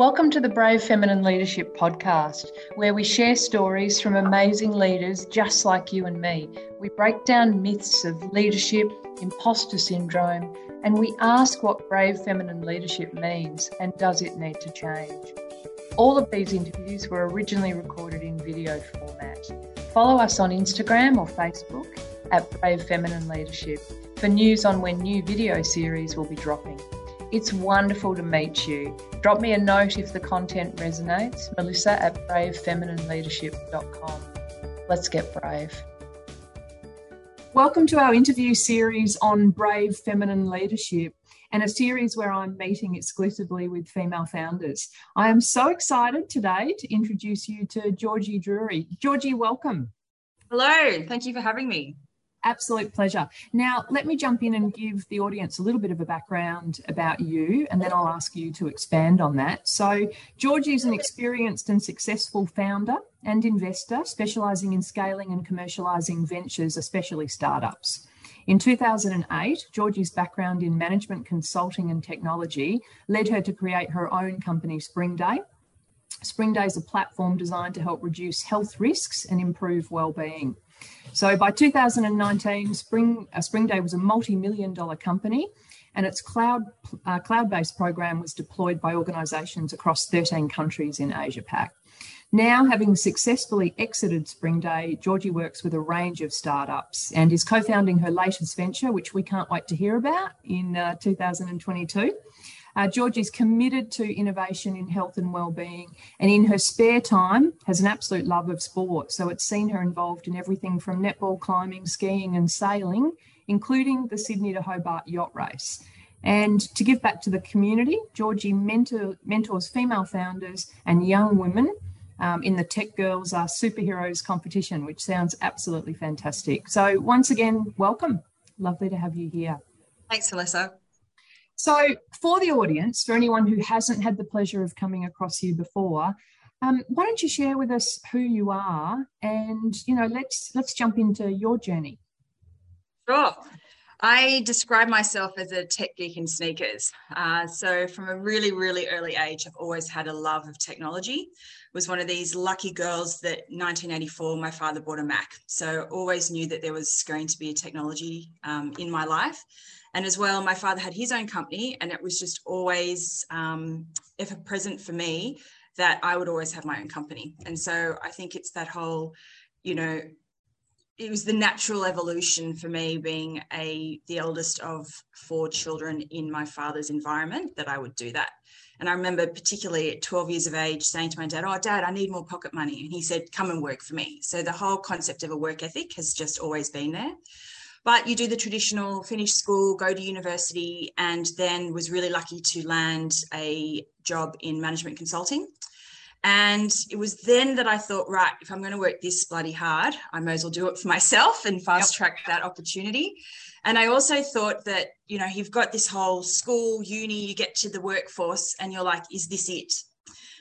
Welcome to the Brave Feminine Leadership Podcast, where we share stories from amazing leaders just like you and me. We break down myths of leadership, imposter syndrome, and we ask what brave feminine leadership means and does it need to change. All of these interviews were originally recorded in video format. Follow us on Instagram or Facebook at Brave Feminine Leadership for news on when new video series will be dropping. It's wonderful to meet you. Drop me a note if the content resonates. Melissa at bravefeminineLeadership.com. Let's get brave. Welcome to our interview series on brave feminine leadership and a series where I'm meeting exclusively with female founders. I am so excited today to introduce you to Georgie Drury. Georgie, welcome. Hello, thank you for having me. Absolute pleasure. Now, let me jump in and give the audience a little bit of a background about you, and then I'll ask you to expand on that. So, Georgie is an experienced and successful founder and investor specialising in scaling and commercialising ventures, especially startups. In 2008, Georgie's background in management consulting and technology led her to create her own company, Spring Day. Spring Day is a platform designed to help reduce health risks and improve well-being. So by 2019, Spring, uh, Spring Day was a multi-million dollar company and its cloud, uh, cloud-based program was deployed by organisations across 13 countries in Asia Pac. Now, having successfully exited Spring Day, Georgie works with a range of startups and is co founding her latest venture, which we can't wait to hear about in uh, 2022. Uh, is committed to innovation in health and well-being, and in her spare time has an absolute love of sport. So it's seen her involved in everything from netball, climbing, skiing, and sailing, including the Sydney to Hobart yacht race. And to give back to the community, Georgie mentor, mentors female founders and young women um, in the Tech Girls Are Superheroes competition, which sounds absolutely fantastic. So, once again, welcome. Lovely to have you here. Thanks, Melissa. So, for the audience, for anyone who hasn't had the pleasure of coming across you before, um, why don't you share with us who you are, and you know, let's let's jump into your journey. Sure. I describe myself as a tech geek in sneakers. Uh, so from a really, really early age, I've always had a love of technology. Was one of these lucky girls that 1984, my father bought a Mac. So always knew that there was going to be a technology um, in my life. And as well, my father had his own company, and it was just always, um, if a present for me, that I would always have my own company. And so I think it's that whole, you know, it was the natural evolution for me being a the eldest of four children in my father's environment that I would do that. And I remember particularly at 12 years of age saying to my dad, Oh, dad, I need more pocket money. And he said, Come and work for me. So the whole concept of a work ethic has just always been there. But you do the traditional, finish school, go to university, and then was really lucky to land a job in management consulting. And it was then that I thought, right, if I'm going to work this bloody hard, I may as well do it for myself and fast track yep. that opportunity. And I also thought that, you know, you've got this whole school, uni, you get to the workforce and you're like, is this it?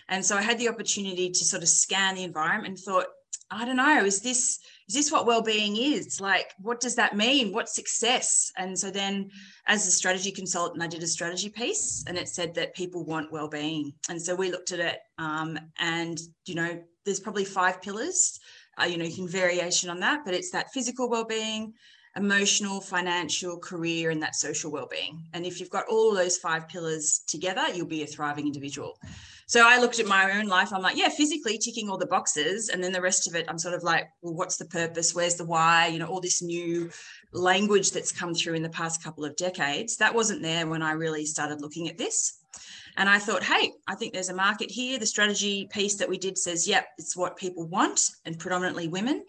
And so I had the opportunity to sort of scan the environment and thought, I don't know, is this is this what well-being is? Like what does that mean? What's success? And so then as a strategy consultant i did a strategy piece and it said that people want well-being. And so we looked at it um, and you know there's probably five pillars. Uh, you know you can variation on that but it's that physical well-being emotional financial career and that social well-being. And if you've got all those five pillars together you'll be a thriving individual so I looked at my own life. I'm like, yeah, physically ticking all the boxes. And then the rest of it, I'm sort of like, well, what's the purpose? Where's the why? You know, all this new language that's come through in the past couple of decades. That wasn't there when I really started looking at this. And I thought, hey, I think there's a market here. The strategy piece that we did says, yep, it's what people want, and predominantly women.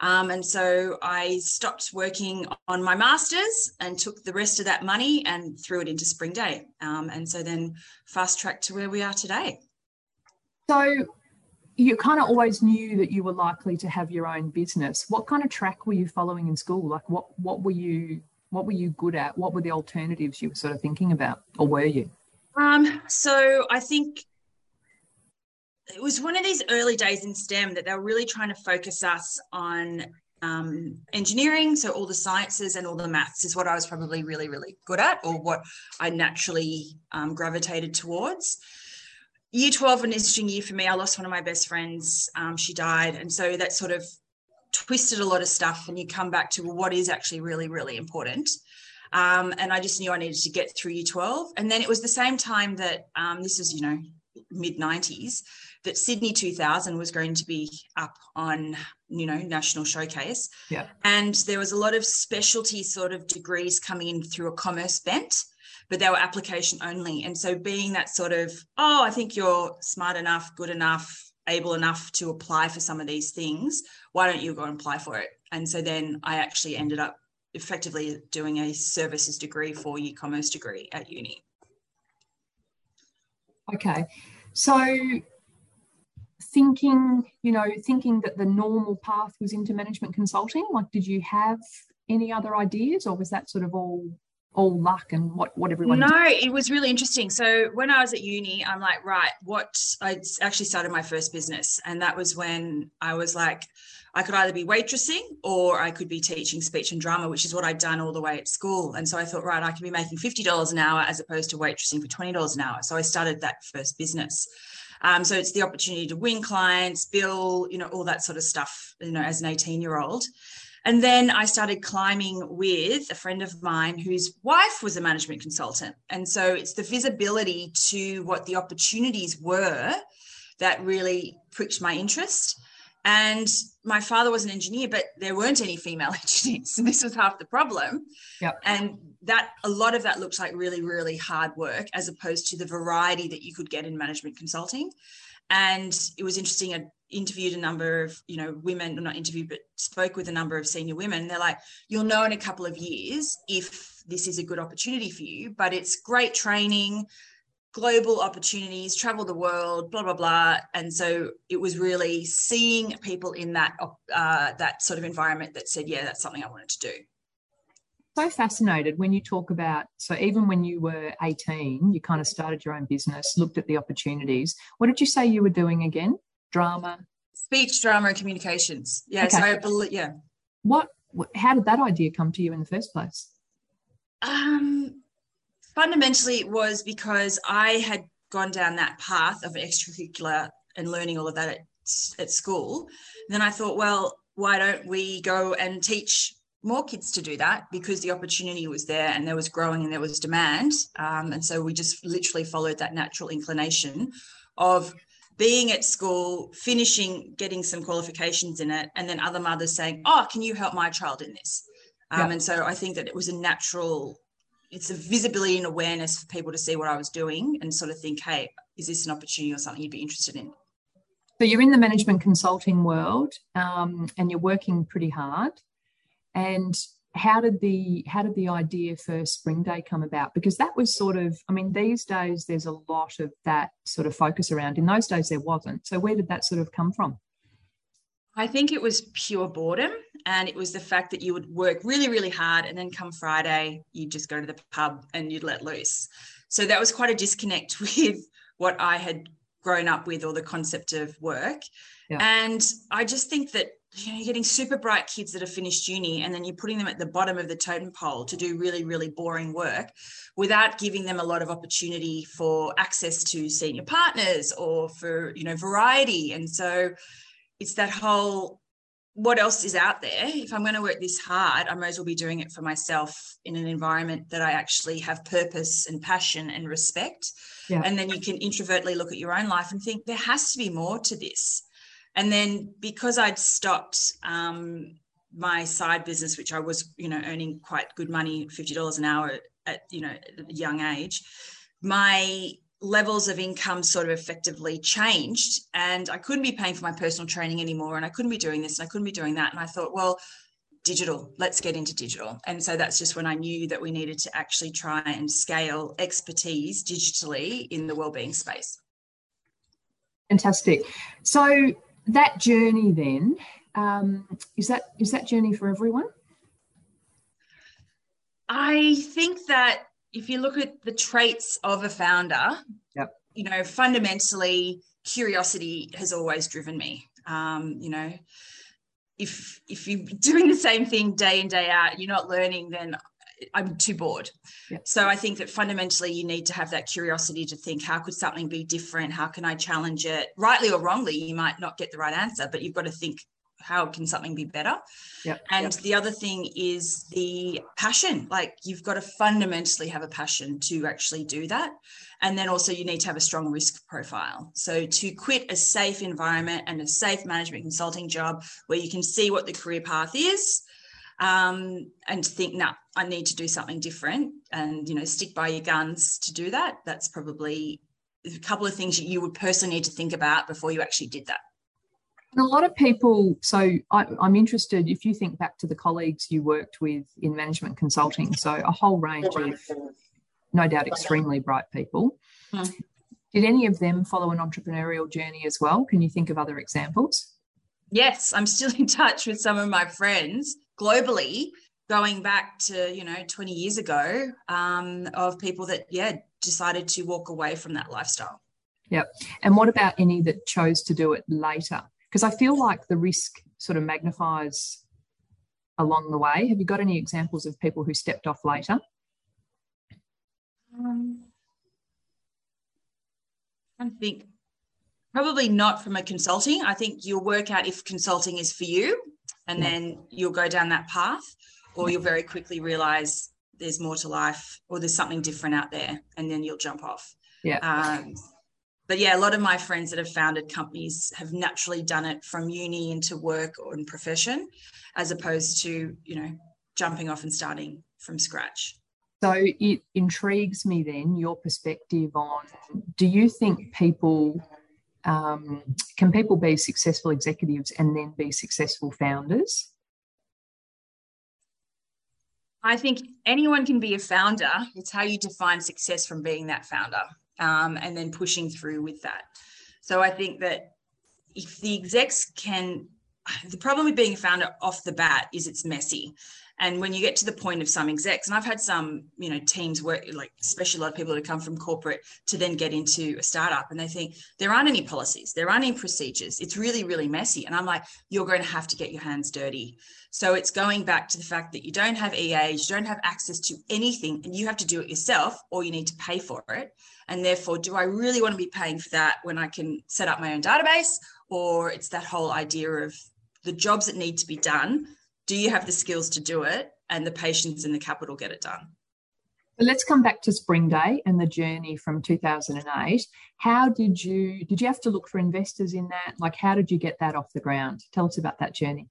Um, and so I stopped working on my master's and took the rest of that money and threw it into Spring Day. Um, and so then fast tracked to where we are today. So you kind of always knew that you were likely to have your own business. What kind of track were you following in school? Like what what were you what were you good at? What were the alternatives you were sort of thinking about, or were you? Um, so I think it was one of these early days in STEM that they were really trying to focus us on um, engineering. So all the sciences and all the maths is what I was probably really, really good at, or what I naturally um, gravitated towards year 12 an interesting year for me. I lost one of my best friends. Um, she died. And so that sort of twisted a lot of stuff. And you come back to well, what is actually really, really important. Um, and I just knew I needed to get through year 12. And then it was the same time that um, this is, you know, mid 90s, that Sydney 2000 was going to be up on, you know, national showcase. Yeah. And there was a lot of specialty sort of degrees coming in through a commerce bent but they were application only. And so being that sort of, oh, I think you're smart enough, good enough, able enough to apply for some of these things, why don't you go and apply for it? And so then I actually ended up effectively doing a services degree for e-commerce degree at uni. Okay. So thinking, you know, thinking that the normal path was into management consulting, like did you have any other ideas or was that sort of all all luck and what what everyone no it was really interesting. So when i was at uni i'm like right what i actually started my first business. And that was when i was like i could either be waitressing or i could be teaching speech and drama which is what i'd done all the way at school. And so i thought right i can be making $50 an hour as opposed to waitressing for $20 an hour. So i started that first business. Um, so it's the opportunity to win clients bill you know all that sort of stuff you know as an 18 year old and then I started climbing with a friend of mine whose wife was a management consultant. And so it's the visibility to what the opportunities were that really pricked my interest. And my father was an engineer, but there weren't any female engineers. And this was half the problem. Yep. And that a lot of that looked like really, really hard work as opposed to the variety that you could get in management consulting. And it was interesting. I interviewed a number of, you know, women, not interviewed, but spoke with a number of senior women. They're like, you'll know in a couple of years if this is a good opportunity for you, but it's great training, global opportunities, travel the world, blah blah blah. And so it was really seeing people in that uh, that sort of environment that said, yeah, that's something I wanted to do so fascinated when you talk about so even when you were 18 you kind of started your own business looked at the opportunities what did you say you were doing again drama? Speech drama and communications. Yeah okay. so I believe, yeah. What how did that idea come to you in the first place? Um fundamentally it was because i had gone down that path of extracurricular and learning all of that at, at school. And then i thought well why don't we go and teach more kids to do that? Because the opportunity was there and there was growing and there was demand. Um, and so we just literally followed that natural inclination of being at school, finishing, getting some qualifications in it, and then other mothers saying, Oh, can you help my child in this? Um, yeah. And so I think that it was a natural, it's a visibility and awareness for people to see what I was doing and sort of think, Hey, is this an opportunity or something you'd be interested in? So you're in the management consulting world um, and you're working pretty hard and how did the how did the idea for spring day come about? Because that was sort of i mean these days there's a lot of that sort of focus around. In those days there wasn't. So where did that sort of come from? I think it was pure boredom and it was the fact that you would work really really hard and then come friday you'd just go to the pub and you'd let loose. So that was quite a disconnect with what i had grown up with or the concept of work. Yeah. and i just think that you know, you're getting super bright kids that have finished uni and then you're putting them at the bottom of the totem pole to do really, really boring work without giving them a lot of opportunity for access to senior partners or for, you know, variety. And so it's that whole what else is out there? If I'm going to work this hard, I might as well be doing it for myself in an environment that I actually have purpose and passion and respect. Yeah. And then you can introvertly look at your own life and think there has to be more to this and then because I'd stopped um, my side business, which I was, you know, earning quite good money, fifty dollars an hour at, you know, at a young age, my levels of income sort of effectively changed, and I couldn't be paying for my personal training anymore, and I couldn't be doing this, and I couldn't be doing that, and I thought, well. Digital, let's get into digital. And so that's just when I knew that we needed to actually try and scale expertise digitally in the wellbeing space. Fantastic. So that journey then um, is that is that journey for everyone? I think that if you look at the traits of a founder, yep. you know, fundamentally, curiosity has always driven me. Um, you know, if if you're doing the same thing day in day out, you're not learning, then I'm too bored. Yeah. So I think that fundamentally you need to have that curiosity to think, how could something be different? How can I challenge it? Rightly or wrongly, you might not get the right answer, but you've got to think, how can something be better? Yep. And yep. the other thing is the passion. Like you've got to fundamentally have a passion to actually do that. And then also you need to have a strong risk profile. So to quit a safe environment and a safe management consulting job where you can see what the career path is um, and think, no, nah, I need to do something different and, you know, stick by your guns to do that. That's probably a couple of things that you would personally need to think about before you actually did that. And a lot of people, so I, am interested if you think back to the colleagues you worked with in management consulting, so a whole range of no doubt extremely bright people. Hmm. Did any of them follow an entrepreneurial journey as well? Can you think of other examples? Yes, I'm still in touch with some of my friends globally going back to you know 20 years ago um, of people that yeah decided to walk away from that lifestyle. Yep. And what about any that chose to do it later? Because i feel like the risk sort of magnifies along the way. Have you got any examples of people who stepped off later? Um, i think probably not from a consulting. I think you'll work out if consulting is for you and then you'll go down that path or you'll very quickly realize there's more to life or there's something different out there and then you'll jump off. Yeah. Um, but yeah a lot of my friends that have founded companies have naturally done it from uni into work or in profession as opposed to you know jumping off and starting from scratch. So it intrigues me then your perspective on do you think people um, can people be successful executives and then be successful founders? I think anyone can be a founder. It's how you define success from being that founder um, and then pushing through with that. So I think that if the execs can, the problem with being a founder off the bat is it's messy. And when you get to the point of some execs, and I've had some, you know, teams work like especially a lot of people that come from corporate to then get into a startup and they think there aren't any policies, there aren't any procedures. It's really, really messy. And I'm like, you're going to have to get your hands dirty. So it's going back to the fact that you don't have EAs, you don't have access to anything, and you have to do it yourself, or you need to pay for it. And therefore, do I really want to be paying for that when I can set up my own database? Or it's that whole idea of the jobs that need to be done do you have the skills to do it? And the patience and the capital get it done. Let's come back to spring day and the journey from 2008 how did you did you have to look for investors in that? Like how did you get that off the ground? Tell us about that journey.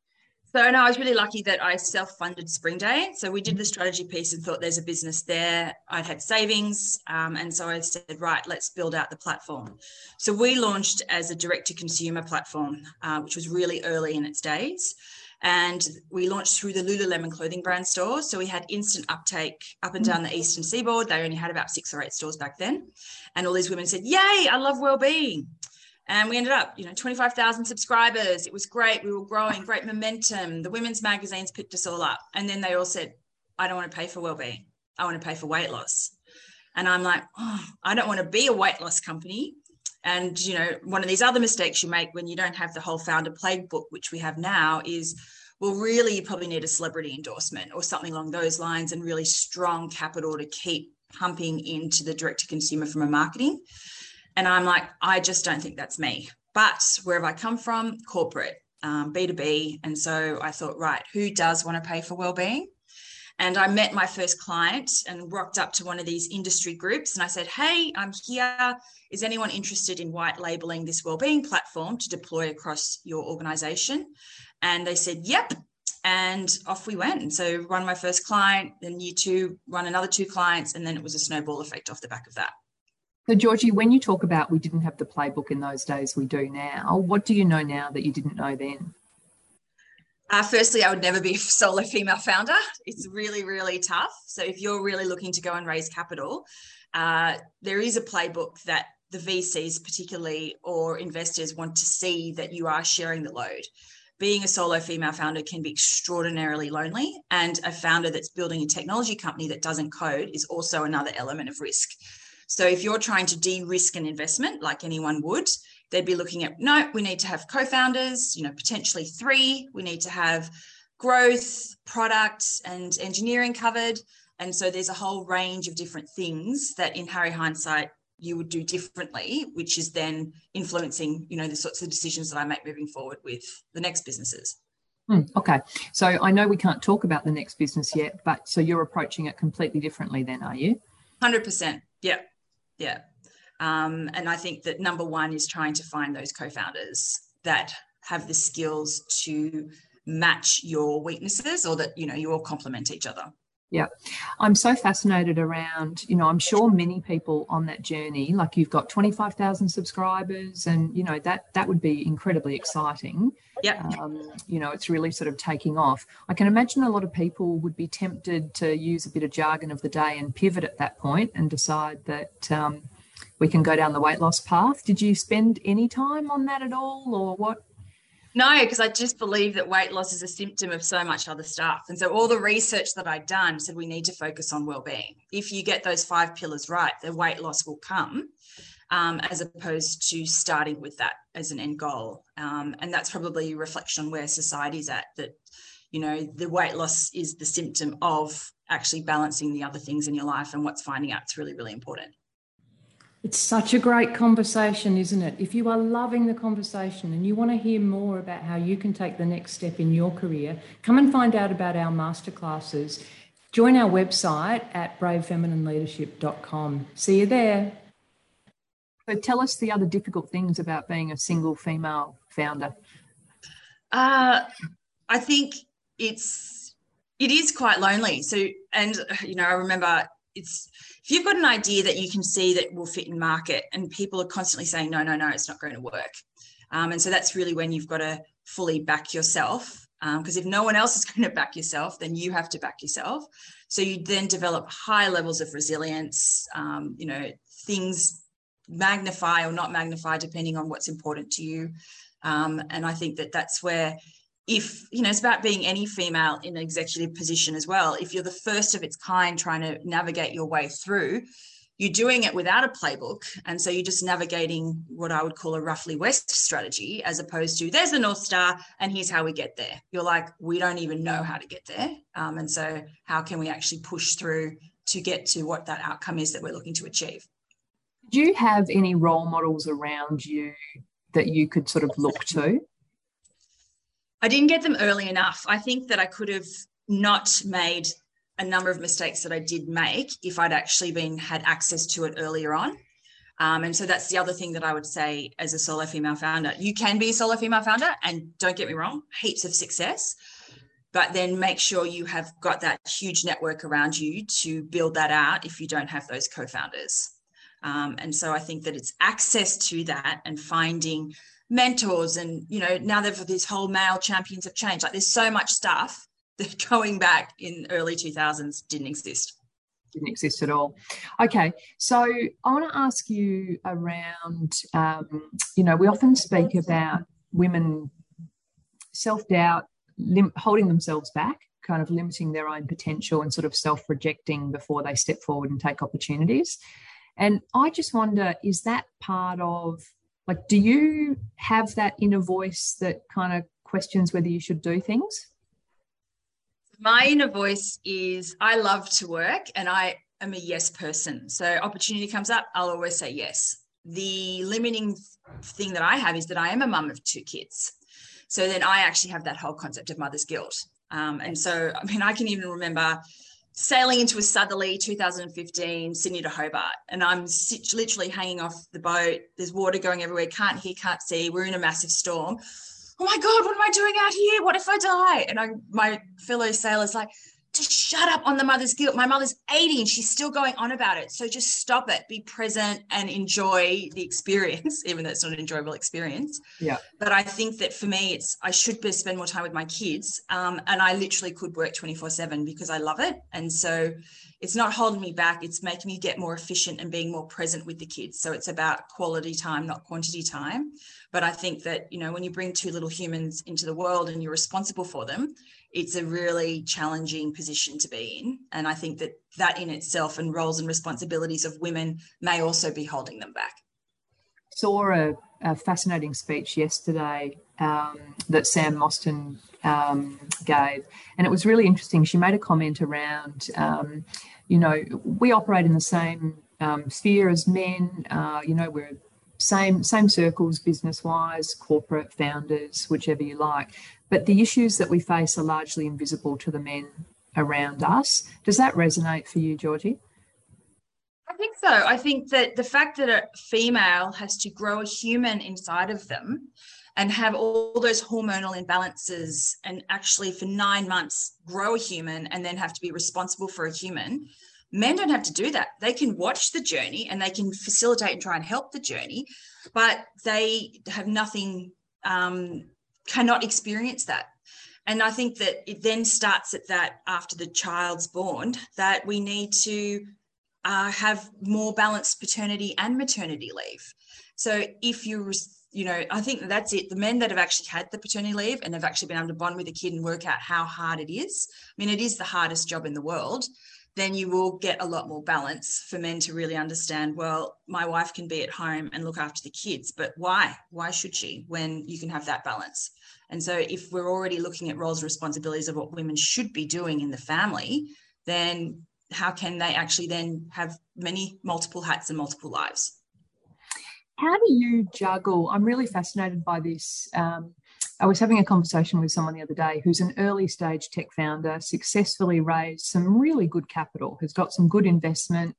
So no, I was really lucky that I self-funded Spring Day. So we did the strategy piece and thought there's a business there. I'd had savings, um, and so I said, right, let's build out the platform. So we launched as a direct-to-consumer platform, uh, which was really early in its days and we launched through the Lululemon clothing brand store. So we had instant uptake up and down the eastern seaboard. They only had about six or eight stores back then, and all these women said, "Yay, I love well-being." And we ended up, you know, 25,000 subscribers. It was great. We were growing, great momentum. The women's magazines picked us all up. And then they all said, I don't want to pay for well-being. I want to pay for weight loss. And I'm like, oh, I don't want to be a weight loss company. And you know, one of these other mistakes you make when you don't have the whole founder playbook, which we have now, is well, really, you probably need a celebrity endorsement or something along those lines, and really strong capital to keep pumping into the direct to consumer from a marketing. And I'm like, I just don't think that's me. But where have I come from? Corporate, um, B2B. And so I thought, right, who does want to pay for well-being? And I met my first client and rocked up to one of these industry groups. And I said, Hey, I'm here. Is anyone interested in white labeling this wellbeing platform to deploy across your organization? And they said, Yep. And off we went. So run my first client, then you two, run another two clients, and then it was a snowball effect off the back of that. So, Georgie, when you talk about we didn't have the playbook in those days, we do now, what do you know now that you didn't know then? Uh, firstly, I would never be a solo female founder. It's really, really tough. So if you're really looking to go and raise capital, uh, there is a playbook that the VCs, particularly, or investors want to see that you are sharing the load. Being a solo female founder can be extraordinarily lonely, and a founder that's building a technology company that doesn't code is also another element of risk. So if you're trying to de-risk an investment, like anyone would, they'd be looking at no, we need to have co-founders, you know, potentially three. We need to have growth, product, and engineering covered. And so there's a whole range of different things that in Harry hindsight you would do differently, which is then influencing, you know, the sorts of decisions that I make moving forward with the next businesses. Mm, okay. So I know we can't talk about the next business yet, but so you're approaching it completely differently then, are you? 100%. Yeah. Yeah. Um, and I think that number one is trying to find those co founders that have the skills to match your weaknesses or that, you know, you all complement each other. Yeah. I'm so fascinated around, you know, I'm sure many people on that journey, like you've got 25,000 subscribers and, you know, that that would be incredibly exciting. Yeah. Um, you know, it's really sort of taking off. I can imagine a lot of people would be tempted to use a bit of jargon of the day and pivot at that point and decide that um, we can go down the weight loss path. Did you spend any time on that at all or what? No, because I just believe that weight loss is a symptom of so much other stuff. And so all the research that I'd done said we need to focus on well-being. If you get those five pillars right, the weight loss will come. Um, as opposed to starting with that as an end goal. Um, and that's probably a reflection on where society's at that, you know, the weight loss is the symptom of actually balancing the other things in your life and what's finding out it's really, really important. It's such a great conversation, isn't it? If you are loving the conversation and you want to hear more about how you can take the next step in your career, come and find out about our masterclasses. Join our website at bravefeminineleadership.com. See you there. So tell us the other difficult things about being a single female founder. Uh, I think it's it is quite lonely. So, and you know, I remember it's if you've got an idea that you can see that will fit in market and people are constantly saying no no no it's not going to work um, and so that's really when you've got to fully back yourself because um, if no one else is going to back yourself then you have to back yourself. So you then develop high levels of resilience um, you know things magnify or not magnify depending on what's important to you um, and i think that that's where if you know it's about being any female in an executive position as well. If you're the first of its kind trying to navigate your way through you're doing it without a playbook. And so you're just navigating what i would call a roughly west strategy as opposed to there's the north star and here's how we get there. You're like we don't even know how to get there. Um, and so how can we actually push through to get to what that outcome is that we're looking to achieve? Do you have any role models around you that you could sort of look to I didn't get them early enough. I think that I could have not made a number of mistakes that I did make if I'd actually been had access to it earlier on. Um, and so that's the other thing that I would say as a solo female founder. You can be a solo female founder, and don't get me wrong, heaps of success. But then make sure you have got that huge network around you to build that out if you don't have those co founders. Um, and so I think that it's access to that and finding mentors and you know now they've this whole male champions of change like there's so much stuff that going back in early 2000s didn't exist. Didn't exist at all. Okay so i want to ask you around um, you know we often speak about women self-doubt lim- holding themselves back kind of limiting their own potential and sort of self-rejecting before they step forward and take opportunities. And i just wonder is that part of like do you have that inner voice that kind of questions whether you should do things? My inner voice is i love to work and i am a yes person. So opportunity comes up i'll always say yes. The limiting thing that i have is that i am a mum of two kids. So then i actually have that whole concept of mother's guilt. Um, and so i mean i can even remember sailing into a southerly 2015 Sydney to Hobart, and I'm literally hanging off the boat. There's water going everywhere. Can't hear, can't see. We're in a massive storm. Oh my god, what am I doing out here? What if I die? And I, my fellow sailors like, to shut up on the mother's guilt. My mother's 80 and she's still going on about it. So just stop it, be present and enjoy the experience, even though it's not an enjoyable experience. Yeah. But I think that for me, it's I should be spend more time with my kids. Um, and I literally could work 24-7 because I love it. And so it's not holding me back. It's making me get more efficient and being more present with the kids. So it's about quality time, not quantity time. But I think that, you know, when you bring two little humans into the world and you're responsible for them, it's a really challenging position to be in. And I think that that in itself and roles and responsibilities of women may also be holding them back. Saw a, a fascinating speech yesterday um, that Sam Mostyn um, gave. And it was really interesting. She made a comment around, um, you know, we operate in the same um, sphere as men. Uh, you know, we're same same circles, business wise, corporate founders, whichever you like. But the issues that we face are largely invisible to the men around us. Does that resonate for you, Georgie? I think so. I think that the fact that a female has to grow a human inside of them and have all those hormonal imbalances and actually for nine months grow a human and then have to be responsible for a human men don't have to do that they can watch the journey and they can facilitate and try and help the journey but they have nothing um, cannot experience that and i think that it then starts at that after the child's born that we need to uh, have more balanced paternity and maternity leave so if you you know, I think that's it. The men that have actually had the paternity leave and have actually been able to bond with the kid and work out how hard it is. I mean, it is the hardest job in the world. Then you will get a lot more balance for men to really understand. Well, my wife can be at home and look after the kids, but why? Why should she when you can have that balance? And so, if we're already looking at roles and responsibilities of what women should be doing in the family, then how can they actually then have many multiple hats and multiple lives? how do you juggle? I'm really fascinated by this. Um, I was having a conversation with someone the other day who's an early stage tech founder, successfully raised some really good capital, has got some good investment,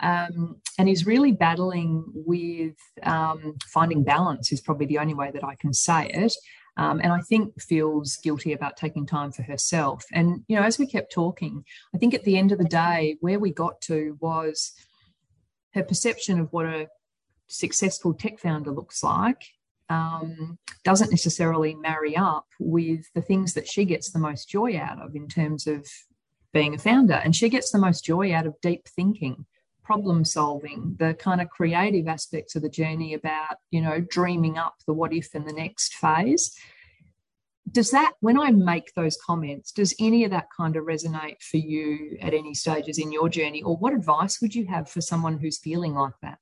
um, and is really battling with um, finding balance, is probably the only way that I can say it. Um, and I think feels guilty about taking time for herself. And, you know, as we kept talking, I think at the end of the day, where we got to was her perception of what a successful tech founder looks like um, doesn't necessarily marry up with the things that she gets the most joy out of in terms of being a founder. And she gets the most joy out of deep thinking, problem solving, the kind of creative aspects of the journey about, you know, dreaming up the what if in the next phase. Does that, when I make those comments, does any of that kind of resonate for you at any stages in your journey? Or what advice would you have for someone who's feeling like that?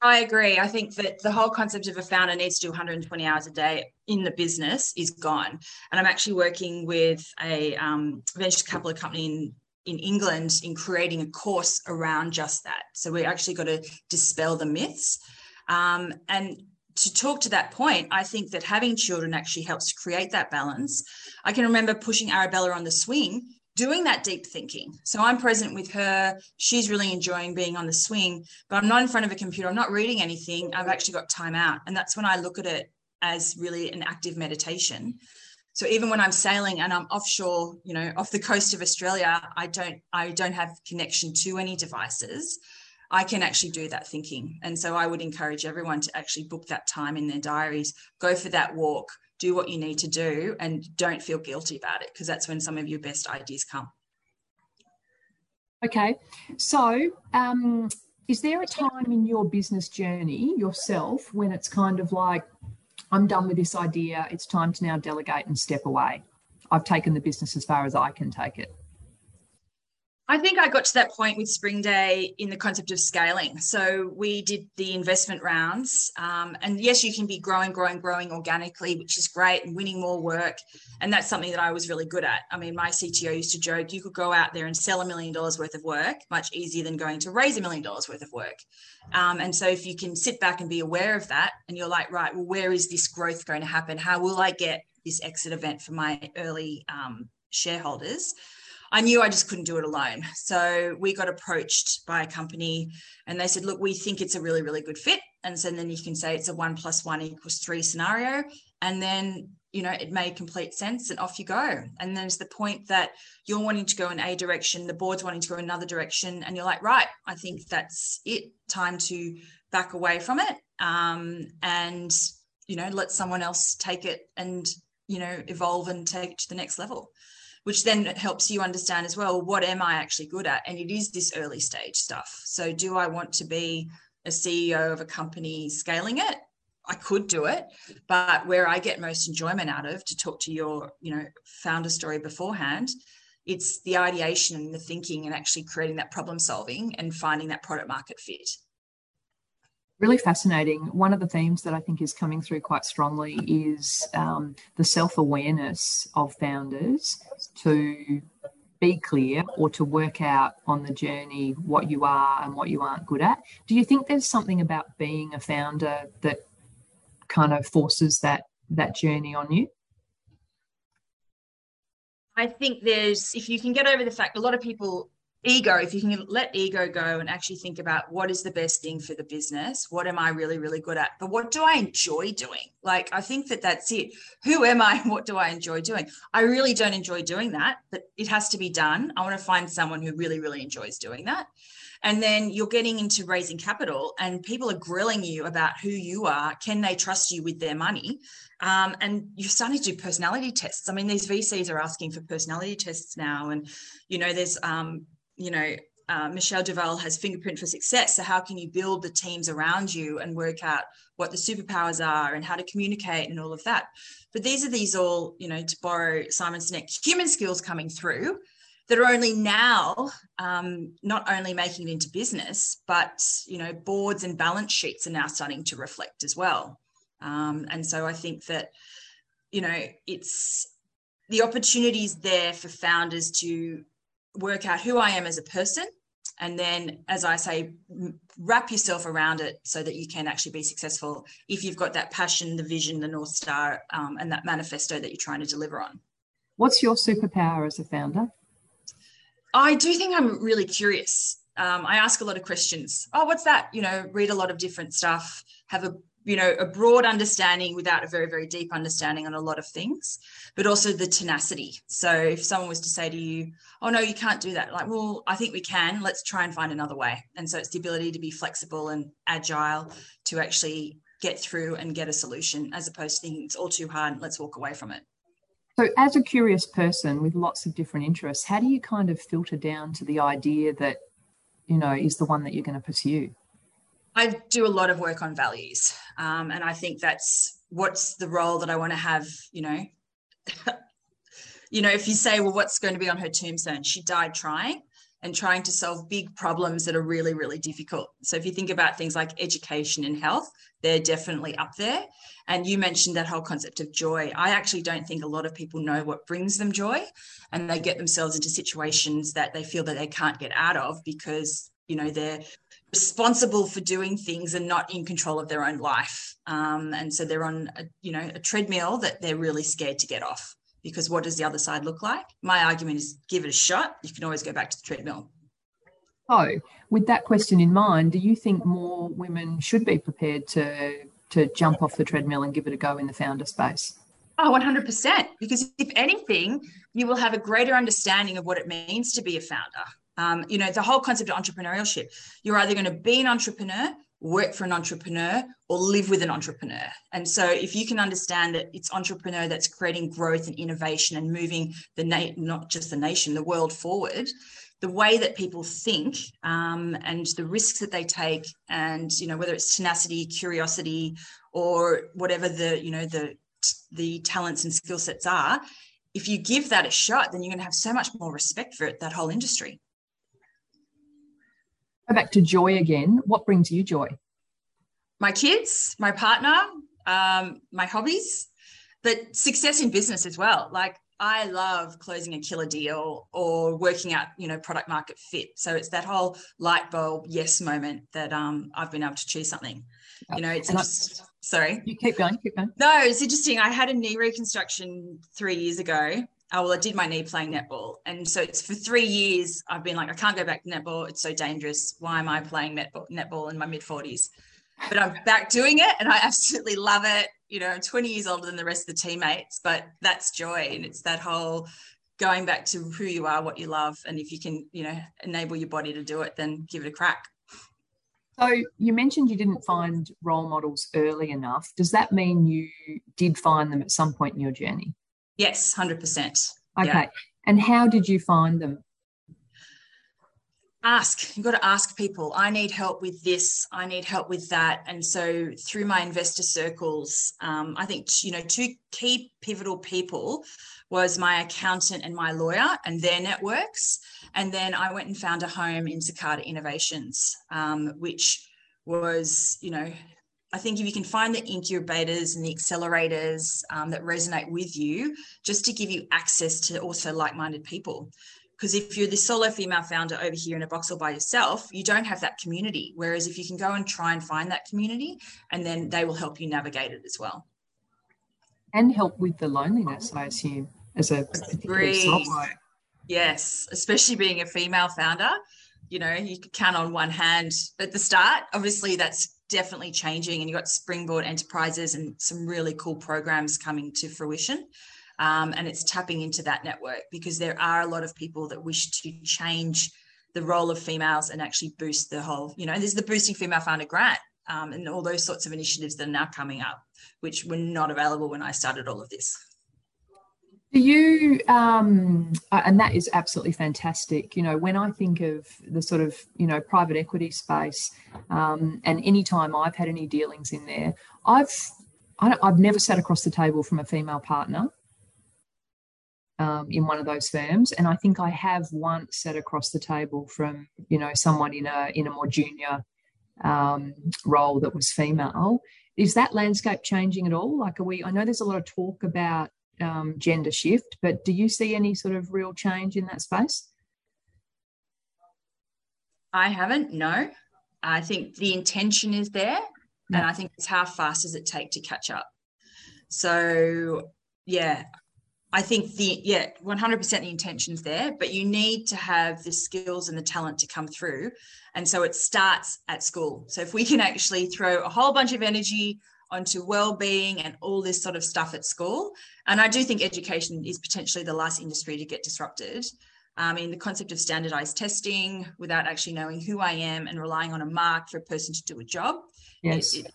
I agree. I think that the whole concept of a founder needs to do 120 hours a day in the business is gone. And I'm actually working with a um, venture capital company in, in England in creating a course around just that. So we actually got to dispel the myths. Um, and to talk to that point, I think that having children actually helps create that balance. I can remember pushing Arabella on the swing doing that deep thinking. So I'm present with her. She's really enjoying being on the swing, but I'm not in front of a computer. I'm not reading anything. I've actually got time out. And that's when I look at it as really an active meditation. So even when I'm sailing and I'm offshore, you know, off the coast of Australia, I don't I don't have connection to any devices. I can actually do that thinking. And so I would encourage everyone to actually book that time in their diaries, go for that walk, do what you need to do and don't feel guilty about it because that's when some of your best ideas come. Okay, so um, is there a time in your business journey yourself when it's kind of like, I'm done with this idea, it's time to now delegate and step away? I've taken the business as far as I can take it. I think I got to that point with Spring Day in the concept of scaling. So we did the investment rounds. Um, and yes, you can be growing, growing, growing organically, which is great, and winning more work. And that's something that I was really good at. I mean, my CTO used to joke you could go out there and sell a million dollars worth of work much easier than going to raise a million dollars worth of work. Um, and so if you can sit back and be aware of that, and you're like, right, well, where is this growth going to happen? How will I get this exit event for my early um, shareholders? I knew I just couldn't do it alone. So we got approached by a company and they said, look, we think it's a really, really good fit. And so then you can say it's a one plus one equals three scenario. And then, you know, it made complete sense and off you go. And then it's the point that you're wanting to go in a direction, the board's wanting to go another direction. And you're like, right, I think that's it. Time to back away from it. Um, and, you know, let someone else take it and, you know, evolve and take it to the next level which then helps you understand as well what am I actually good at? And it is this early stage stuff. So, do I want to be a CEO of a company scaling it? I could do it, but where I get most enjoyment out of to talk to your, you know, founder story beforehand, it's the ideation and the thinking and actually creating that problem solving and finding that product market fit. Really fascinating. One of the themes that I think is coming through quite strongly is um, the self awareness of founders to be clear or to work out on the journey what you are and what you aren't good at. Do you think there's something about being a founder that kind of forces that that journey on you? I think there's if you can get over the fact a lot of people ego if you can let ego go and actually think about what is the best thing for the business what am i really really good at but what do i enjoy doing? Like i think that that's it. Who am i? What do i enjoy doing? I really don't enjoy doing that but it has to be done. I want to find someone who really really enjoys doing that. And then you're getting into raising capital and people are grilling you about who you are. Can they trust you with their money? Um, and you're starting to do personality tests. I mean these vcs are asking for personality tests now and you know there's um, you know, uh, Michelle Duval has fingerprint for success. So how can you build the teams around you and work out what the superpowers are and how to communicate and all of that? But these are these all, you know, to borrow Simon Sinek, human skills coming through that are only now um, not only making it into business, but you know, boards and balance sheets are now starting to reflect as well. Um, and so I think that, you know, it's the opportunities there for founders to work out who I am as a person. And then, as I say, wrap yourself around it so that you can actually be successful if you've got that passion, the vision, the North Star, um, and that manifesto that you're trying to deliver on. What's your superpower as a founder? I do think I'm really curious. Um, I ask a lot of questions. Oh, what's that? You know, read a lot of different stuff, have a you know a broad understanding without a very very deep understanding on a lot of things but also the tenacity. So if someone was to say to you oh no you can't do that like well i think we can. Let's try and find another way. And so it's the ability to be flexible and agile to actually get through and get a solution as opposed to thinking it's all too hard let's walk away from it. So as a curious person with lots of different interests how do you kind of filter down to the idea that you know is the one that you're going to pursue? I do a lot of work on values. Um, and I think that's what's the role that I want to have, you know. you know, if you say, well, what's going to be on her tombstone? She died trying and trying to solve big problems that are really, really difficult. So if you think about things like education and health, they're definitely up there. And you mentioned that whole concept of joy. I actually don't think a lot of people know what brings them joy. And they get themselves into situations that they feel that they can't get out of because, you know, they're responsible for doing things and not in control of their own life. Um, and so they're on, a, you know, a treadmill that they're really scared to get off because what does the other side look like? My argument is give it a shot. You can always go back to the treadmill. Oh, with that question in mind, do you think more women should be prepared to to jump off the treadmill and give it a go in the founder space? Oh, 100%. Because if anything, you will have a greater understanding of what it means to be a founder. Um, you know, the whole concept of entrepreneurship, you're either going to be an entrepreneur, work for an entrepreneur, or live with an entrepreneur. And so, if you can understand that it's entrepreneur that's creating growth and innovation and moving the na- not just the nation, the world forward, the way that people think um, and the risks that they take, and you know, whether it's tenacity, curiosity, or whatever the you know the the talents and skill sets are, if you give that a shot, then you're going to have so much more respect for it, that whole industry. Go back to joy again. What brings you joy? My kids, my partner, um, my hobbies, but success in business as well. Like I love closing a killer deal or working out, you know, product market fit. So it's that whole light bulb yes moment that um, I've been able to choose something. You know, it's just sorry. You keep going, keep going. No, it's interesting. I had a knee reconstruction three years ago oh well i did my knee playing netball. And so it's for three years i've been like i can't go back to netball. It's so dangerous. Why am i playing netball, netball in my mid 40s but i'm back doing it and i absolutely love it. You know i'm 20 years older than the rest of the teammates but that's joy. And it's that whole going back to who you are what you love and if you can you know enable your body to do it then give it a crack. So you mentioned you didn't find role models early enough. Does that mean you did find them at some point in your journey Yes, 100%. Okay. Yeah. And how did you find them? Ask. You've got to ask people. I need help with this. I need help with that. And so through my investor circles, um, I think, you know, two key pivotal people was my accountant and my lawyer and their networks. And then I went and found a home in Cicada Innovations, um, which was, you know, I think if you can find the incubators and the accelerators um, that resonate with you, just to give you access to also like minded people. Because if you're the solo female founder over here in a box all by yourself, you don't have that community. Whereas if you can go and try and find that community, and then they will help you navigate it as well. And help with the loneliness, I assume, as a Yes, especially being a female founder. You know, you could count on one hand at the start. Obviously, that's definitely changing and you've got springboard enterprises and some really cool programs coming to fruition. Um, and it's tapping into that network because there are a lot of people that wish to change the role of females and actually boost the whole you know there's the boosting female founder grant um, and all those sorts of initiatives that are now coming up which were not available when i started all of this do you, um, and that is absolutely fantastic. You know, when I think of the sort of, you know, private equity space, um, and any time I've had any dealings in there, I've, I have never sat across the table from a female partner um, in one of those firms, and I think I have once sat across the table from, you know, someone in a in a more junior um, role that was female. Is that landscape changing at all? Like, are we? I know there's a lot of talk about um, gender shift, but do you see any sort of real change in that space? I haven't, no. I think the intention is there, and I think it's how fast does it take to catch up. So, yeah, I think the yeah, 100% the intention's there, but you need to have the skills and the talent to come through. And so it starts at school. So if we can actually throw a whole bunch of energy onto well-being and all this sort of stuff at school. And I do think education is potentially the last industry to get disrupted. I mean, the concept of standardized testing without actually knowing who I am and relying on a mark for a person to do a job. Yes. It, it,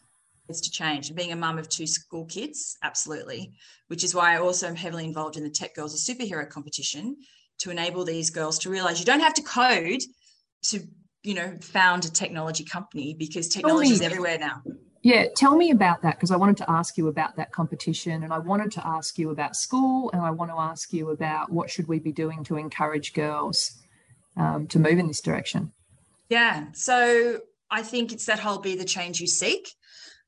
it's to change. And being a mum of two school kids, absolutely. Which is why I also am heavily involved in the Tech Girls a Superhero competition to enable these girls to realize you don't have to code to, you know, found a technology company because technology is everywhere now. Yeah, tell me about that because I wanted to ask you about that competition and I wanted to ask you about school and I want to ask you about what should we be doing to encourage girls um, to move in this direction. Yeah, so I think it's that whole be the change you seek.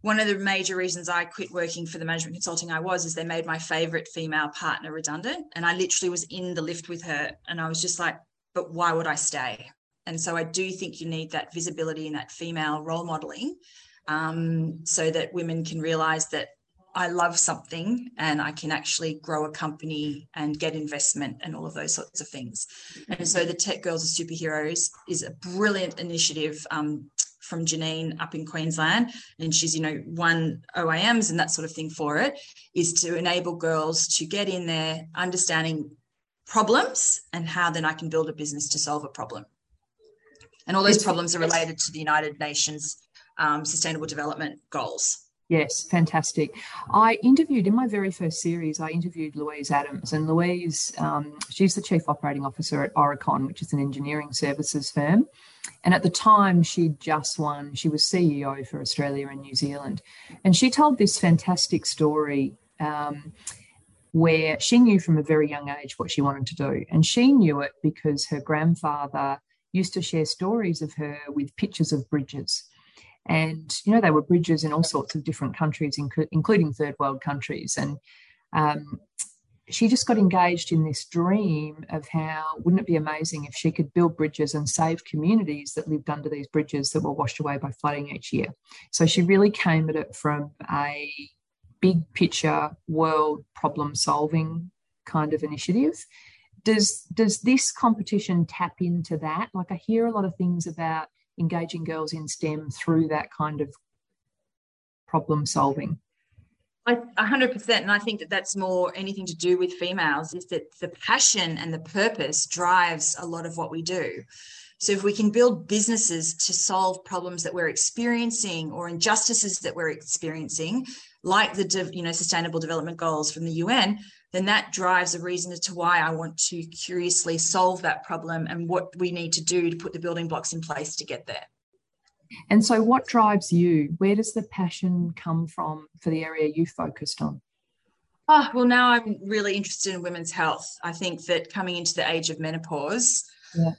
One of the major reasons I quit working for the management consulting I was is they made my favorite female partner redundant. And I literally was in the lift with her and I was just like, but why would I stay? And so I do think you need that visibility and that female role modeling um, so that women can realize that I love something and I can actually grow a company and get investment and all of those sorts of things. And so the Tech Girls are Superheroes is a brilliant initiative um, from Jenine up in Queensland. And she's, you know, won OAMs and that sort of thing for it, is to enable girls to get in there understanding problems and how then I can build a business to solve a problem. And all those problems are related to the United Nations um, sustainable development goals. Yes, fantastic. I interviewed in my very first series, I interviewed Louise Adams, and Louise, um, she's the Chief Operating Officer at Aurecon, which is an engineering services firm. And at the time, she'd just won, she was CEO for Australia and New Zealand. And she told this fantastic story um, where she knew from a very young age what she wanted to do. And she knew it because her grandfather used to share stories of her with pictures of bridges and, you know, they were bridges in all sorts of different countries, including third world countries. And um, she just got engaged in this dream of how wouldn't it be amazing if she could build bridges and save communities that lived under these bridges that were washed away by flooding each year. So she really came at it from a big picture world problem solving kind of initiative. Does does this competition tap into that? Like I hear a lot of things about engaging girls in STEM through that kind of problem solving. I, 100% and i think that that's more anything to do with females is that the passion and the purpose drives a lot of what we do so if we can build businesses to solve problems that we're experiencing or injustices that we're experiencing like the you know sustainable development goals from the un then that drives a reason as to why I want to curiously solve that problem and what we need to do to put the building blocks in place to get there. And so, what drives you? Where does the passion come from for the area you focused on? Oh, well, now I'm really interested in women's health. I think that coming into the age of menopause, yeah.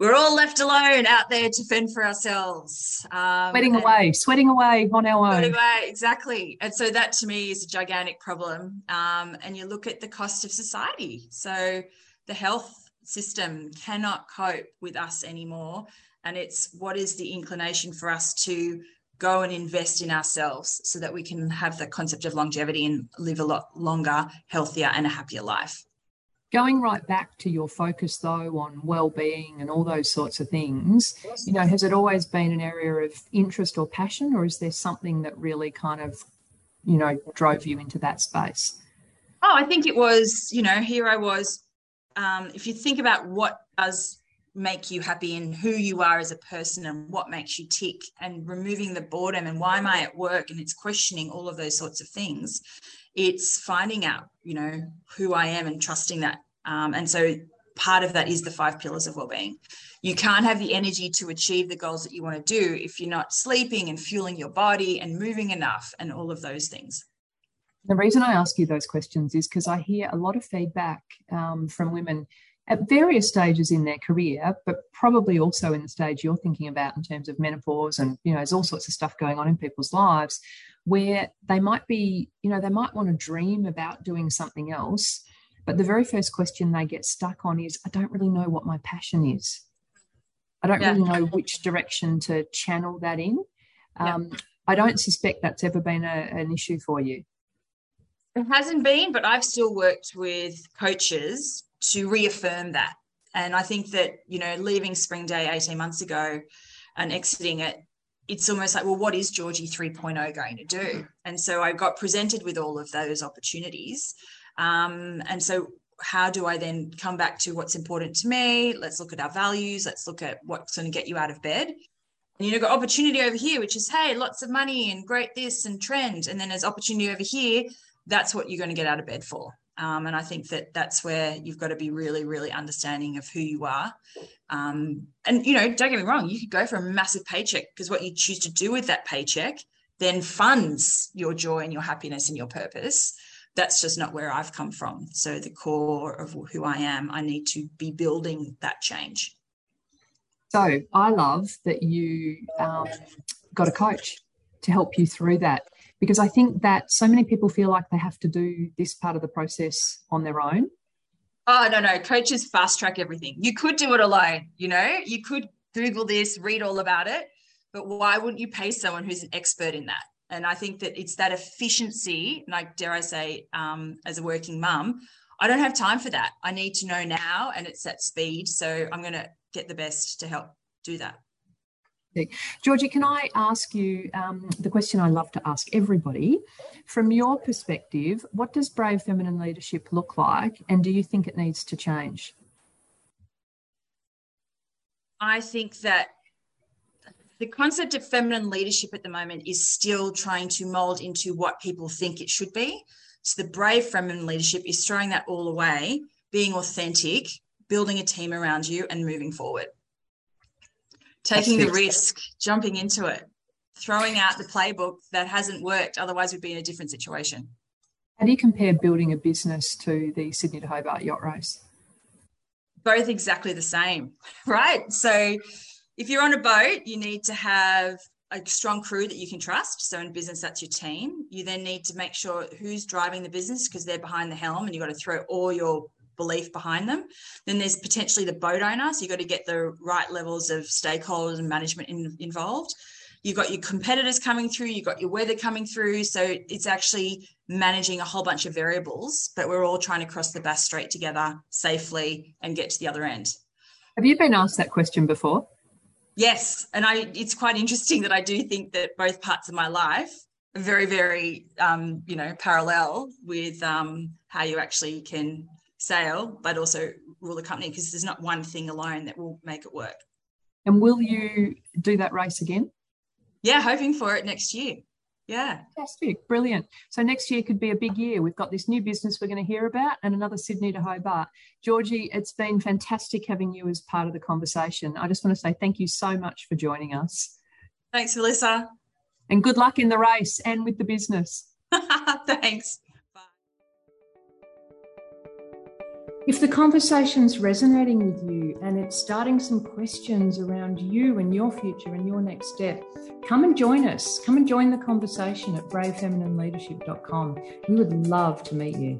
We're all left alone out there to fend for ourselves. Um, sweating away, sweating away on our own. Sweating away, exactly. And so that to me is a gigantic problem. Um, and you look at the cost of society. So the health system cannot cope with us anymore. And it's what is the inclination for us to go and invest in ourselves so that we can have the concept of longevity and live a lot longer, healthier, and a happier life. Going right back to your focus though on well-being and all those sorts of things, you know, has it always been an area of interest or passion, or is there something that really kind of, you know, drove you into that space? Oh, I think it was, you know, here I was. Um, if you think about what does make you happy and who you are as a person and what makes you tick and removing the boredom and why am I at work and it's questioning all of those sorts of things it's finding out you know who i am and trusting that. Um, and so part of that is the five pillars of well-being. You can't have the energy to achieve the goals that you want to do if you're not sleeping and fueling your body and moving enough and all of those things. The reason i ask you those questions is because i hear a lot of feedback um, from women at various stages in their career, but probably also in the stage you're thinking about in terms of menopause and, you know, there's all sorts of stuff going on in people's lives where they might be, you know, they might want to dream about doing something else. But the very first question they get stuck on is, I don't really know what my passion is. I don't yeah. really know which direction to channel that in. Um, yeah. I don't suspect that's ever been a, an issue for you. It hasn't been, but I've still worked with coaches to reaffirm that. And I think that, you know, leaving Spring Day 18 months ago and exiting it it's almost like, well, what is Georgie 3.0 going to do? And so I got presented with all of those opportunities. Um, and so, how do I then come back to what's important to me? Let's look at our values. Let's look at what's going to get you out of bed. And you know, got opportunity over here, which is hey, lots of money and great this and trend. And then there's opportunity over here. That's what you're going to get out of bed for. Um, and I think that that's where you've got to be really, really understanding of who you are. Um, and, you know, don't get me wrong, you could go for a massive paycheck because what you choose to do with that paycheck then funds your joy and your happiness and your purpose. That's just not where I've come from. So, the core of who I am, I need to be building that change. So, I love that you um, got a coach to help you through that because I think that so many people feel like they have to do this part of the process on their own. Oh, no, no. Coaches fast track everything. You could do it alone, you know, you could Google this, read all about it, but why wouldn't you pay someone who's an expert in that? And I think that it's that efficiency, like dare I say, um, as a working mum, I don't have time for that. I need to know now and it's at speed. So I'm going to get the best to help do that. Georgie, can I ask you um, the question I love to ask everybody? From your perspective, what does brave feminine leadership look like, and do you think it needs to change? I think that the concept of feminine leadership at the moment is still trying to mold into what people think it should be. So, the brave feminine leadership is throwing that all away, being authentic, building a team around you, and moving forward taking the risk, jumping into it, throwing out the playbook that hasn't worked. Otherwise, we'd be in a different situation. How do you compare building a business to the Sydney to Hobart yacht race? Both exactly the same, right? So, if you're on a boat, you need to have a strong crew that you can trust. So in business, that's your team. You then need to make sure who's driving the business because they're behind the helm and you've got to throw all your belief behind them. Then there's potentially the boat owner. So you've got to get the right levels of stakeholders and management in, involved. You've got your competitors coming through, you've got your weather coming through. So it's actually managing a whole bunch of variables, but we're all trying to cross the Bass Strait together safely and get to the other end. Have you been asked that question before? Yes. And I it's quite interesting that I do think that both parts of my life are very, very um, you know, parallel with um, how you actually can sail, but also rule the company because there's not one thing alone that will make it work. And will you do that race again? Yeah, hoping for it next year. Yeah. Fantastic. Brilliant. So next year could be a big year. We've got this new business we're going to hear about and another Sydney to Hobart. Georgie, it's been fantastic having you as part of the conversation. I just want to say thank you so much for joining us. Thanks, Melissa. And good luck in the race and with the business. Thanks. If the conversation's resonating with you and it's starting some questions around you and your future and your next step, come and join us. Come and join the conversation at bravefeminineleadership.com. We would love to meet you.